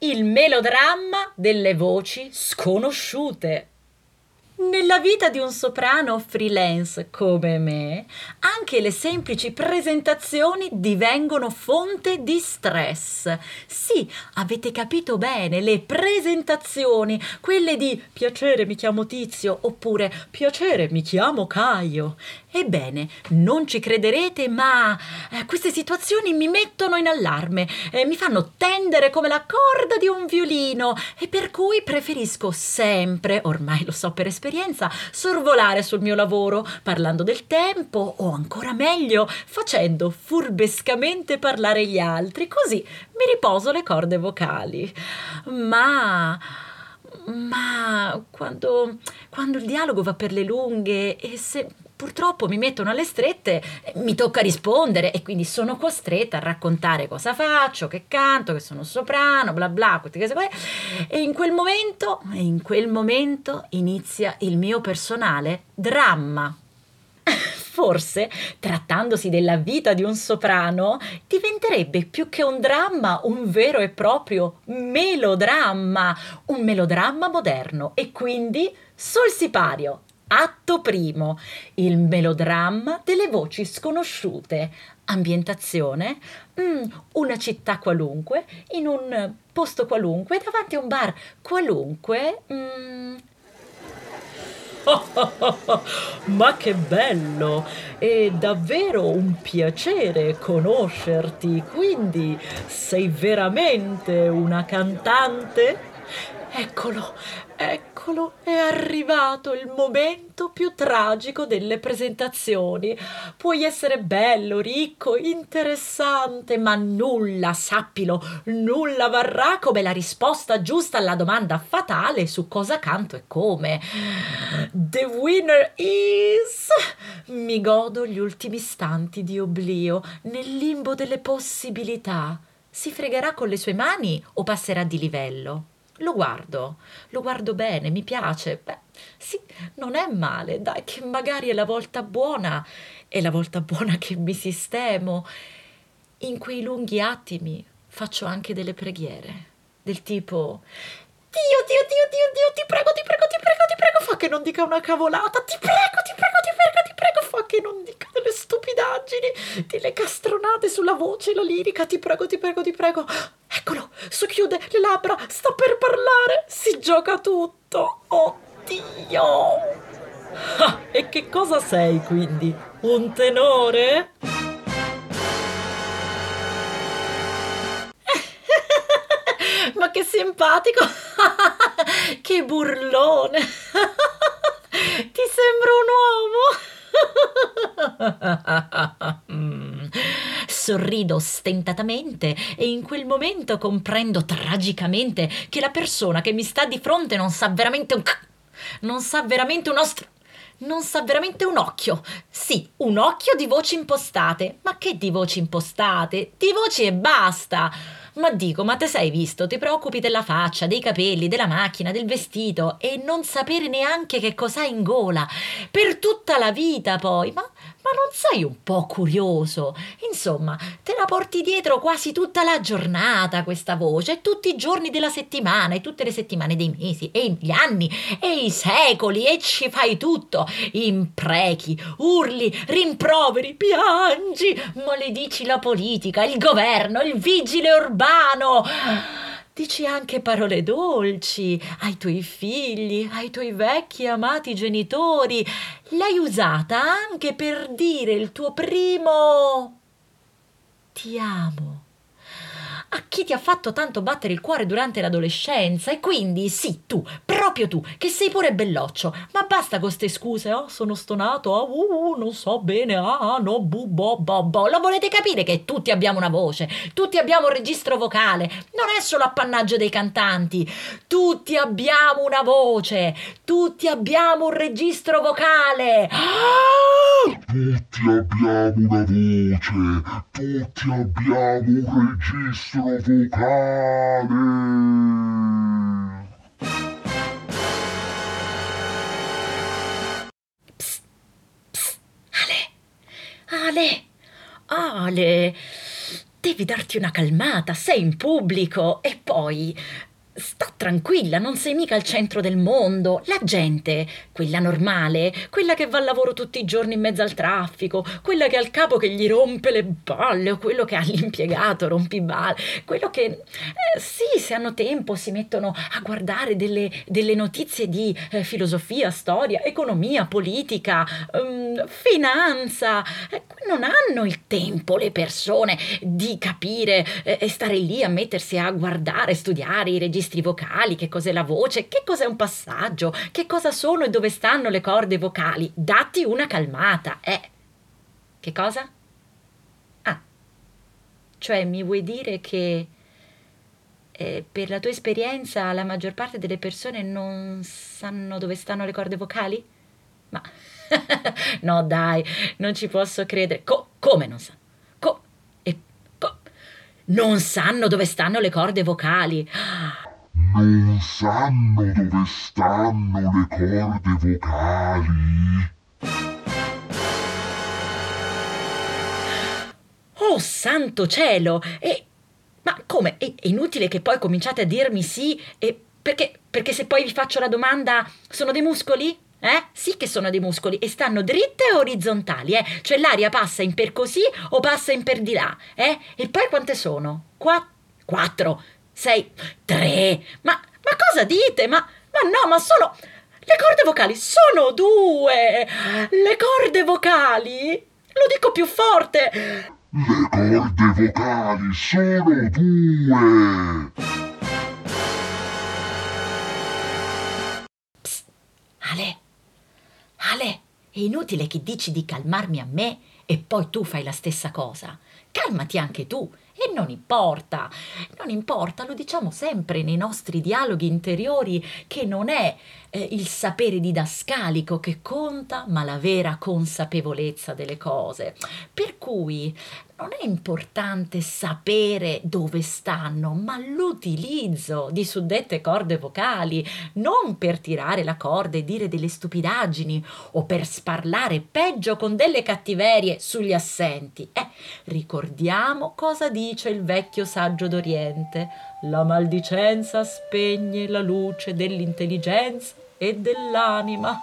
Il melodramma delle voci sconosciute. Nella vita di un soprano freelance come me, anche le semplici presentazioni divengono fonte di stress. Sì, avete capito bene, le presentazioni, quelle di piacere mi chiamo Tizio oppure piacere mi chiamo Caio. Ebbene, non ci crederete, ma eh, queste situazioni mi mettono in allarme, eh, mi fanno tendere come la corda di un violino e per cui preferisco sempre, ormai lo so per esperienza, esperienza, sorvolare sul mio lavoro, parlando del tempo o ancora meglio, facendo furbescamente parlare gli altri, così mi riposo le corde vocali. Ma ma quando, quando il dialogo va per le lunghe e se purtroppo mi mettono alle strette, mi tocca rispondere e quindi sono costretta a raccontare cosa faccio, che canto, che sono soprano, bla bla, queste cose qua. E in quel momento, in quel momento inizia il mio personale dramma. Forse, trattandosi della vita di un soprano, diventerebbe più che un dramma un vero e proprio melodramma, un melodramma moderno e quindi sul sipario Atto primo, il melodramma delle voci sconosciute. Ambientazione, mm, una città qualunque, in un posto qualunque, davanti a un bar qualunque. Mm. Ma che bello! È davvero un piacere conoscerti, quindi sei veramente una cantante? Eccolo, eccolo, è arrivato il momento più tragico delle presentazioni. Puoi essere bello, ricco, interessante, ma nulla, sappilo, nulla varrà come la risposta giusta alla domanda fatale su cosa canto e come. The winner is. Mi godo gli ultimi istanti di oblio nel limbo delle possibilità. Si fregherà con le sue mani o passerà di livello? Lo guardo, lo guardo bene, mi piace. Beh, sì, non è male, dai, che magari è la volta buona, è la volta buona che mi sistemo. In quei lunghi attimi faccio anche delle preghiere, del tipo Dio, Dio, Dio, Dio, Dio, ti prego, ti prego, ti prego, ti prego, fa che non dica una cavolata, ti prego, ti prego, ti prego, ti prego, fa che non dica delle stupidaggini, delle castronate sulla voce, la lirica, ti prego, ti prego, ti prego. Eccolo, socchiude le labbra, sta per parlare, si gioca tutto. Oddio! Ah, e che cosa sei quindi? Un tenore? Ma che simpatico! che burlone! Ti sembra un uomo? Sorrido stentatamente e in quel momento comprendo tragicamente che la persona che mi sta di fronte non sa veramente un c- non sa veramente uno str- non sa veramente un occhio. Sì, un occhio di voci impostate. Ma che di voci impostate? Di voci e basta. Ma dico, ma te sei visto? Ti preoccupi della faccia, dei capelli, della macchina, del vestito e non sapere neanche che cos'hai in gola. Per tutta la vita poi. Ma, ma non sei un po' curioso? Insomma, te la porti dietro quasi tutta la giornata questa voce, tutti i giorni della settimana, e tutte le settimane dei mesi, e gli anni, e i secoli, e ci fai tutto. Imprechi, urli, rimproveri, piangi, maledici la politica, il governo, il vigile urbano. Dici anche parole dolci ai tuoi figli, ai tuoi vecchi amati genitori. L'hai usata anche per dire il tuo primo ti amo. A chi ti ha fatto tanto battere il cuore durante l'adolescenza e quindi sì, tu, proprio tu, che sei pure belloccio, ma basta con ste scuse, oh, sono stonato, ah, uh, non so bene, ah, ah, no, bu, bo, bo, bo. Lo volete capire che tutti abbiamo una voce, tutti abbiamo un registro vocale, non è solo appannaggio dei cantanti, tutti abbiamo una voce, tutti abbiamo un registro vocale. Tutti abbiamo una voce, tutti abbiamo un registro Psst, psst, Ale, Ale, Ale, devi darti una calmata, sei in pubblico. E poi Sta tranquilla, non sei mica al centro del mondo. La gente, quella normale, quella che va al lavoro tutti i giorni in mezzo al traffico, quella che ha il capo che gli rompe le balle, o quello che ha l'impiegato rompiballe, quello che eh, sì, se hanno tempo si mettono a guardare delle, delle notizie di eh, filosofia, storia, economia, politica, um, finanza. Eh, non hanno il tempo le persone di capire eh, e stare lì a mettersi a guardare, studiare i registri vocali, che cos'è la voce, che cos'è un passaggio, che cosa sono e dove stanno le corde vocali. Datti una calmata, eh. Che cosa? Ah, cioè mi vuoi dire che eh, per la tua esperienza la maggior parte delle persone non sanno dove stanno le corde vocali? Ma no, dai, non ci posso credere. Co- come non sanno? Co- e, co- non sanno dove stanno le corde vocali non sanno dove stanno le corde vocali. Oh santo cielo! E ma come? È inutile che poi cominciate a dirmi sì e perché, perché se poi vi faccio la domanda sono dei muscoli? Eh? Sì che sono dei muscoli e stanno dritte o orizzontali, eh? Cioè l'aria passa in per così o passa in per di là, eh? E poi quante sono? Qua- quattro sei, tre. Ma, ma cosa dite? Ma, ma no, ma sono... Le corde vocali sono due! Le corde vocali? Lo dico più forte! Le corde vocali sono due! È inutile che dici di calmarmi a me e poi tu fai la stessa cosa. Calmati anche tu e non importa, non importa, lo diciamo sempre nei nostri dialoghi interiori che non è eh, il sapere didascalico che conta, ma la vera consapevolezza delle cose. Per cui non è importante sapere dove stanno, ma l'utilizzo di suddette corde vocali, non per tirare la corda e dire delle stupidaggini o per sparlare peggio con delle cattiverie sugli assenti. Eh, ricordiamo cosa dice il vecchio saggio d'Oriente. La maldicenza spegne la luce dell'intelligenza e dell'anima.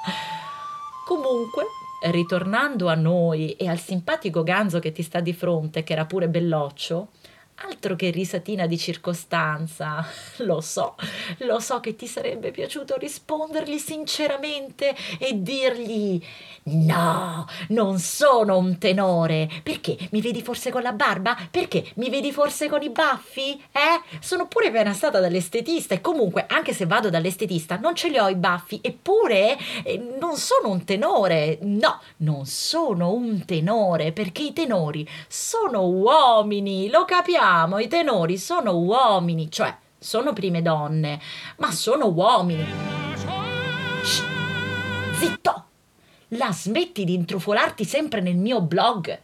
Comunque, ritornando a noi e al simpatico ganzo che ti sta di fronte, che era pure belloccio, altro che risatina di circostanza. Lo so, lo so che ti sarebbe piaciuto rispondergli sinceramente e dirgli No, non sono un tenore. Perché? Mi vedi forse con la barba? Perché? Mi vedi forse con i baffi? Eh? Sono pure appena stata dall'estetista e comunque, anche se vado dall'estetista, non ce li ho i baffi. Eppure eh, non sono un tenore. No, non sono un tenore perché i tenori sono uomini. Lo capiamo, i tenori sono uomini, cioè sono prime donne, ma sono uomini. Shh, zitto! La smetti di intrufolarti sempre nel mio blog?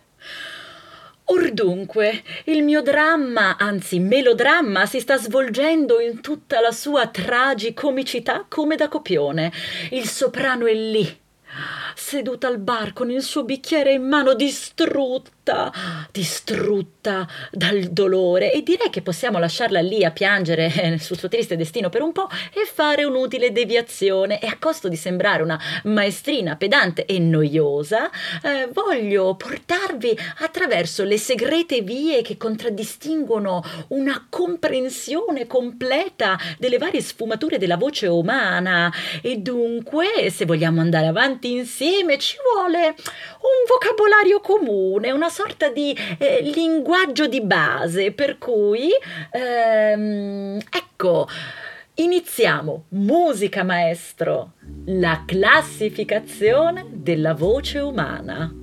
Or dunque, il mio dramma, anzi melodramma, si sta svolgendo in tutta la sua tragicomicità come da copione. Il soprano è lì, seduta al bar con il suo bicchiere in mano distrutta distrutta, distrutta dal dolore. E direi che possiamo lasciarla lì a piangere sul suo triste destino per un po' e fare un'utile deviazione. E a costo di sembrare una maestrina pedante e noiosa, eh, voglio portarvi attraverso le segrete vie che contraddistinguono una comprensione completa delle varie sfumature della voce umana. E dunque se vogliamo andare avanti insieme ci vuole un vocabolario comune, una sorta di eh, linguaggio di base, per cui, ehm, ecco, iniziamo. Musica maestro, la classificazione della voce umana.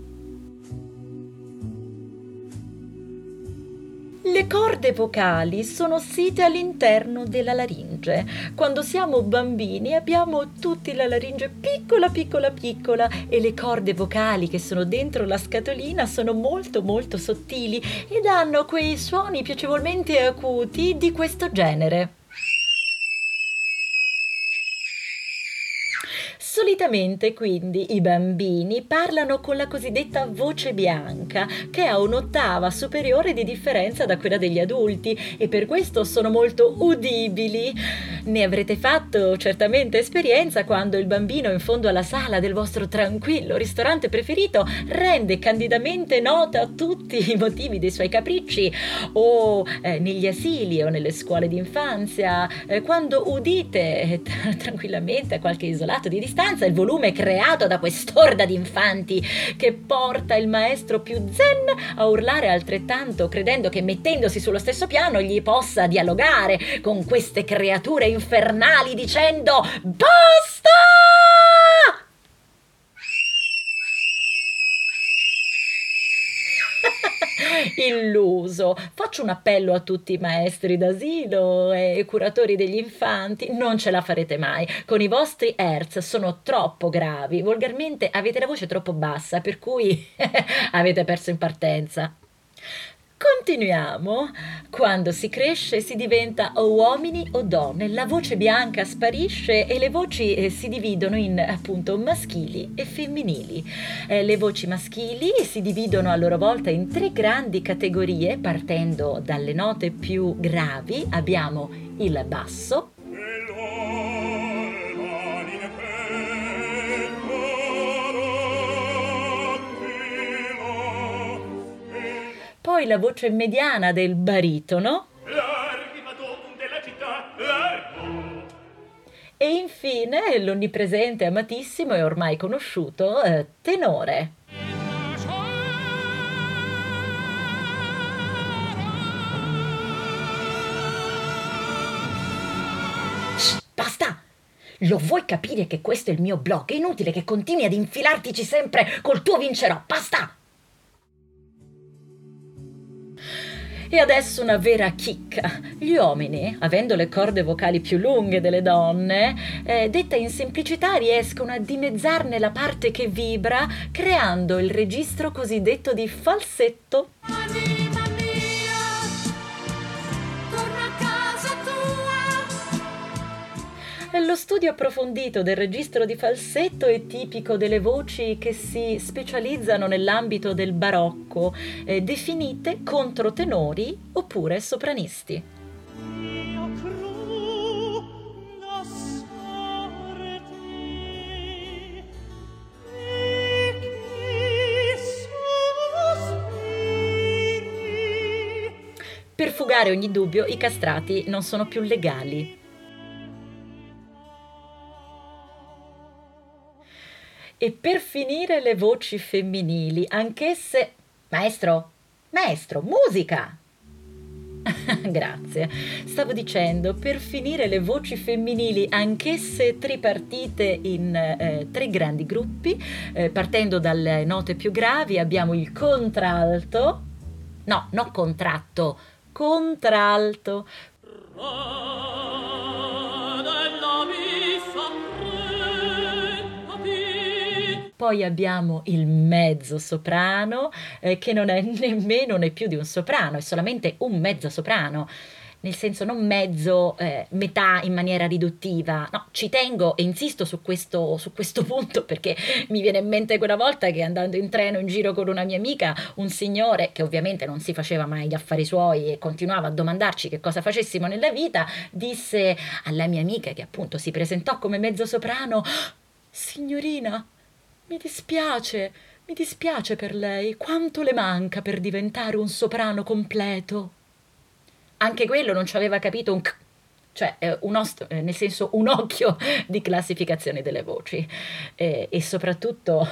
Le corde vocali sono site all'interno della laringe. Quando siamo bambini abbiamo tutti la laringe piccola, piccola, piccola e le corde vocali che sono dentro la scatolina sono molto, molto sottili ed hanno quei suoni piacevolmente acuti di questo genere. Solitamente quindi i bambini parlano con la cosiddetta voce bianca, che ha un'ottava superiore di differenza da quella degli adulti e per questo sono molto udibili. Ne avrete fatto certamente esperienza quando il bambino in fondo alla sala del vostro tranquillo ristorante preferito rende candidamente nota tutti i motivi dei suoi capricci o eh, negli asili o nelle scuole d'infanzia, eh, quando udite eh, tranquillamente a qualche isolato di distanza distanza il volume creato da quest'orda di infanti che porta il maestro più zen a urlare altrettanto, credendo che mettendosi sullo stesso piano gli possa dialogare con queste creature infernali dicendo Basta! Illuso. Faccio un appello a tutti i maestri d'asilo e curatori degli infanti, non ce la farete mai. Con i vostri hertz sono troppo gravi, volgarmente avete la voce troppo bassa, per cui avete perso in partenza. Continuiamo. Quando si cresce si diventa o uomini o donne, la voce bianca sparisce e le voci eh, si dividono in appunto maschili e femminili. Eh, le voci maschili si dividono a loro volta in tre grandi categorie, partendo dalle note più gravi abbiamo il basso, poi la voce mediana del baritono. E infine l'onnipresente, amatissimo e ormai conosciuto eh, tenore. Shh, basta! Lo vuoi capire che questo è il mio blog? È inutile che continui ad infilartici sempre col tuo vincerò. Basta! E adesso una vera chicca. Gli uomini, avendo le corde vocali più lunghe delle donne, eh, detta in semplicità riescono a dimezzarne la parte che vibra, creando il registro cosiddetto di falsetto. Lo studio approfondito del registro di falsetto è tipico delle voci che si specializzano nell'ambito del barocco, eh, definite controtenori oppure sopranisti. Per fugare ogni dubbio, i castrati non sono più legali. E per finire le voci femminili, anch'esse... Maestro, maestro, musica! Grazie. Stavo dicendo, per finire le voci femminili, anch'esse tripartite in eh, tre grandi gruppi, eh, partendo dalle note più gravi abbiamo il contralto, no, no contratto, contralto. Poi abbiamo il mezzo soprano, eh, che non è nemmeno né più di un soprano, è solamente un mezzo soprano nel senso non mezzo, eh, metà in maniera riduttiva. No, ci tengo e insisto su questo, su questo, punto perché mi viene in mente quella volta che andando in treno in giro con una mia amica, un signore che ovviamente non si faceva mai gli affari suoi e continuava a domandarci che cosa facessimo nella vita, disse alla mia amica che appunto si presentò come mezzo soprano, signorina, mi dispiace, mi dispiace per lei. Quanto le manca per diventare un soprano completo? Anche quello non ci aveva capito un c, cioè eh, un ost- eh, nel senso un occhio di classificazione delle voci. Eh, e soprattutto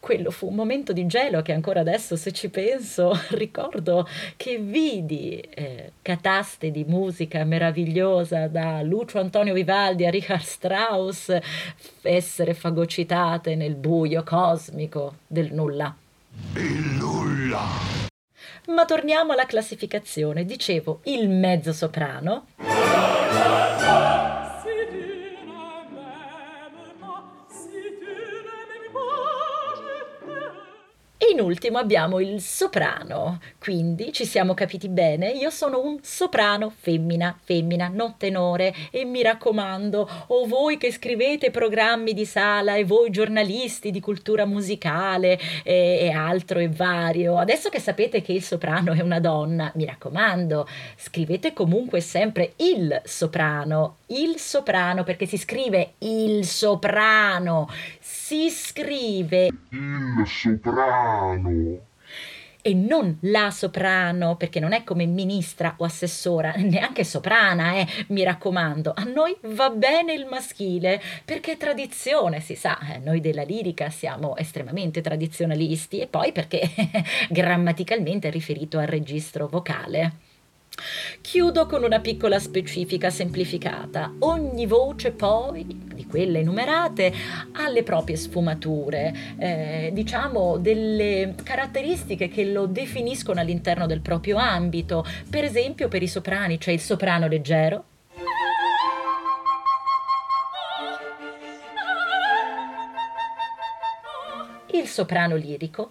Quello fu un momento di gelo che ancora adesso, se ci penso, ricordo che vidi eh, cataste di musica meravigliosa da Lucio Antonio Vivaldi a Richard Strauss essere fagocitate nel buio cosmico del nulla. Il nulla. Ma torniamo alla classificazione. Dicevo, il mezzo soprano. In ultimo abbiamo il soprano, quindi ci siamo capiti bene, io sono un soprano femmina, femmina, non tenore. E mi raccomando, o voi che scrivete programmi di sala e voi giornalisti di cultura musicale e, e altro e vario, adesso che sapete che il soprano è una donna, mi raccomando, scrivete comunque sempre il soprano, il soprano perché si scrive il soprano, si scrive Il soprano. E non la soprano, perché non è come ministra o assessora, neanche soprana, eh, mi raccomando. A noi va bene il maschile, perché è tradizione, si sa, eh, noi della lirica siamo estremamente tradizionalisti e poi perché grammaticalmente è riferito al registro vocale. Chiudo con una piccola specifica semplificata. Ogni voce poi, di quelle enumerate, ha le proprie sfumature, eh, diciamo delle caratteristiche che lo definiscono all'interno del proprio ambito. Per esempio per i soprani c'è il soprano leggero, il soprano lirico,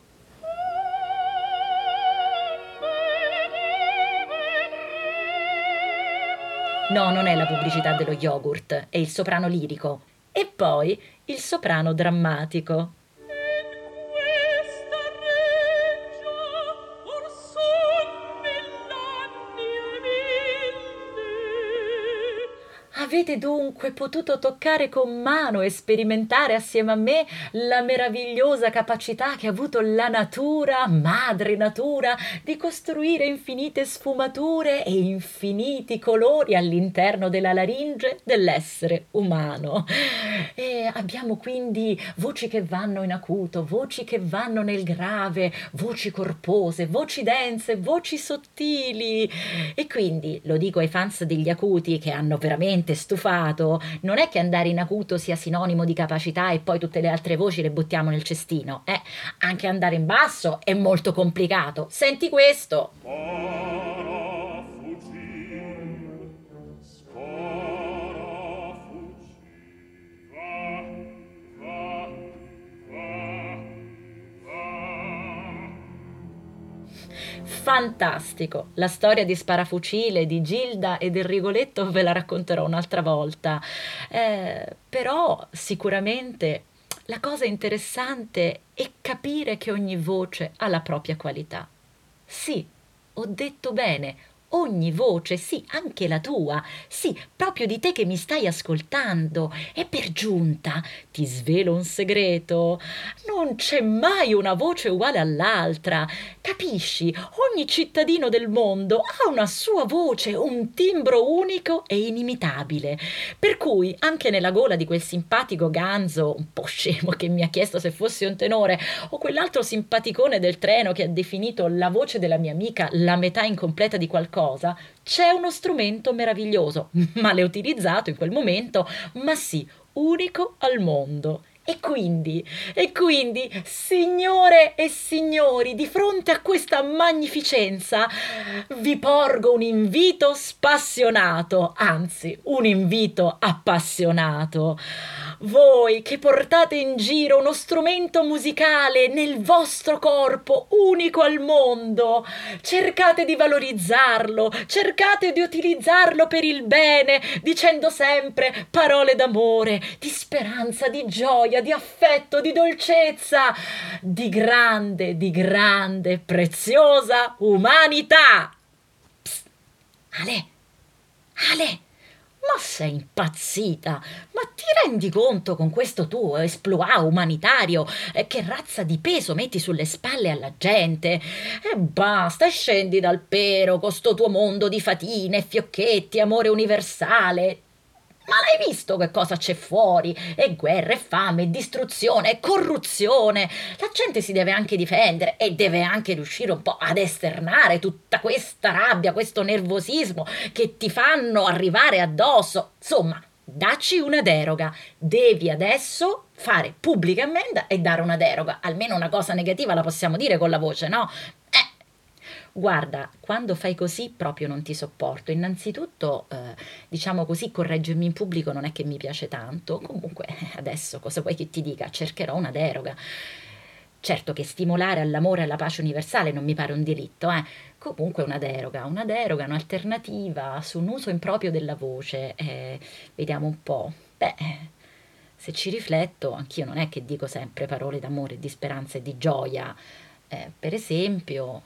No, non è la pubblicità dello yogurt, è il soprano lirico. E poi il soprano drammatico. Avete dunque potuto toccare con mano e sperimentare assieme a me la meravigliosa capacità che ha avuto la natura, madre natura, di costruire infinite sfumature e infiniti colori all'interno della laringe dell'essere umano. E abbiamo quindi voci che vanno in acuto, voci che vanno nel grave, voci corpose, voci dense, voci sottili. E quindi lo dico ai fans degli acuti che hanno veramente stufato, non è che andare in acuto sia sinonimo di capacità e poi tutte le altre voci le buttiamo nel cestino, eh? Anche andare in basso è molto complicato. Senti questo. Fantastico! La storia di Sparafucile, di Gilda e del Rigoletto ve la racconterò un'altra volta. Eh, però sicuramente la cosa interessante è capire che ogni voce ha la propria qualità. Sì, ho detto bene, ogni voce, sì, anche la tua, sì, proprio di te che mi stai ascoltando. E per giunta ti svelo un segreto. Non c'è mai una voce uguale all'altra. Capisci? Ogni cittadino del mondo ha una sua voce, un timbro unico e inimitabile. Per cui, anche nella gola di quel simpatico ganzo, un po' scemo che mi ha chiesto se fossi un tenore, o quell'altro simpaticone del treno che ha definito la voce della mia amica la metà incompleta di qualcosa, c'è uno strumento meraviglioso, male utilizzato in quel momento, ma sì, unico al mondo. E quindi, e quindi, signore e signori, di fronte a questa magnificenza, vi porgo un invito spassionato, anzi, un invito appassionato. Voi che portate in giro uno strumento musicale nel vostro corpo, unico al mondo, cercate di valorizzarlo, cercate di utilizzarlo per il bene, dicendo sempre parole d'amore, di speranza, di gioia, di affetto, di dolcezza, di grande, di grande, preziosa umanità. Psst, Ale, Ale. Ma sei impazzita? Ma ti rendi conto con questo tuo esploit umanitario eh, che razza di peso metti sulle spalle alla gente? E basta, scendi dal pero con sto tuo mondo di fatine, fiocchetti, amore universale. Ma l'hai visto che cosa c'è fuori? E guerra, e fame, e distruzione, e corruzione. La gente si deve anche difendere e deve anche riuscire un po' ad esternare tutta questa rabbia, questo nervosismo che ti fanno arrivare addosso. Insomma, dacci una deroga. Devi adesso fare pubblica ammenda e dare una deroga. Almeno una cosa negativa la possiamo dire con la voce, no? Guarda, quando fai così proprio non ti sopporto. Innanzitutto, eh, diciamo così, correggermi in pubblico non è che mi piace tanto. Comunque, adesso cosa vuoi che ti dica? Cercherò una deroga. Certo che stimolare all'amore e alla pace universale non mi pare un diritto, eh. Comunque una deroga, una deroga, un'alternativa su un uso improprio della voce. Eh, vediamo un po'. Beh, se ci rifletto, anch'io non è che dico sempre parole d'amore, di speranza e di gioia. Eh, per esempio,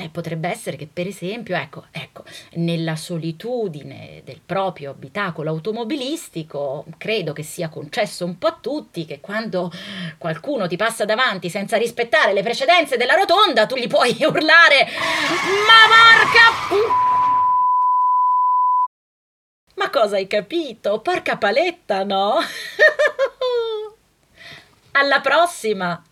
eh, potrebbe essere che, per esempio, ecco, ecco, nella solitudine del proprio abitacolo automobilistico, credo che sia concesso un po' a tutti che quando qualcuno ti passa davanti senza rispettare le precedenze della rotonda, tu gli puoi urlare: Ma porca! Ma cosa hai capito? Porca paletta, no? Alla prossima!